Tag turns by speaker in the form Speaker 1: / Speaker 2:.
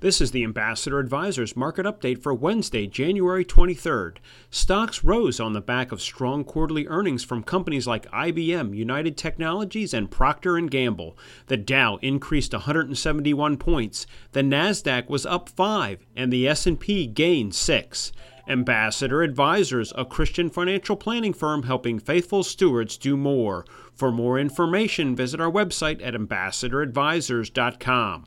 Speaker 1: This is the Ambassador Advisors market update for Wednesday, January 23rd. Stocks rose on the back of strong quarterly earnings from companies like IBM, United Technologies, and Procter & Gamble. The Dow increased 171 points, the Nasdaq was up 5, and the S&P gained 6. Ambassador Advisors, a Christian financial planning firm helping faithful stewards do more. For more information, visit our website at ambassadoradvisors.com.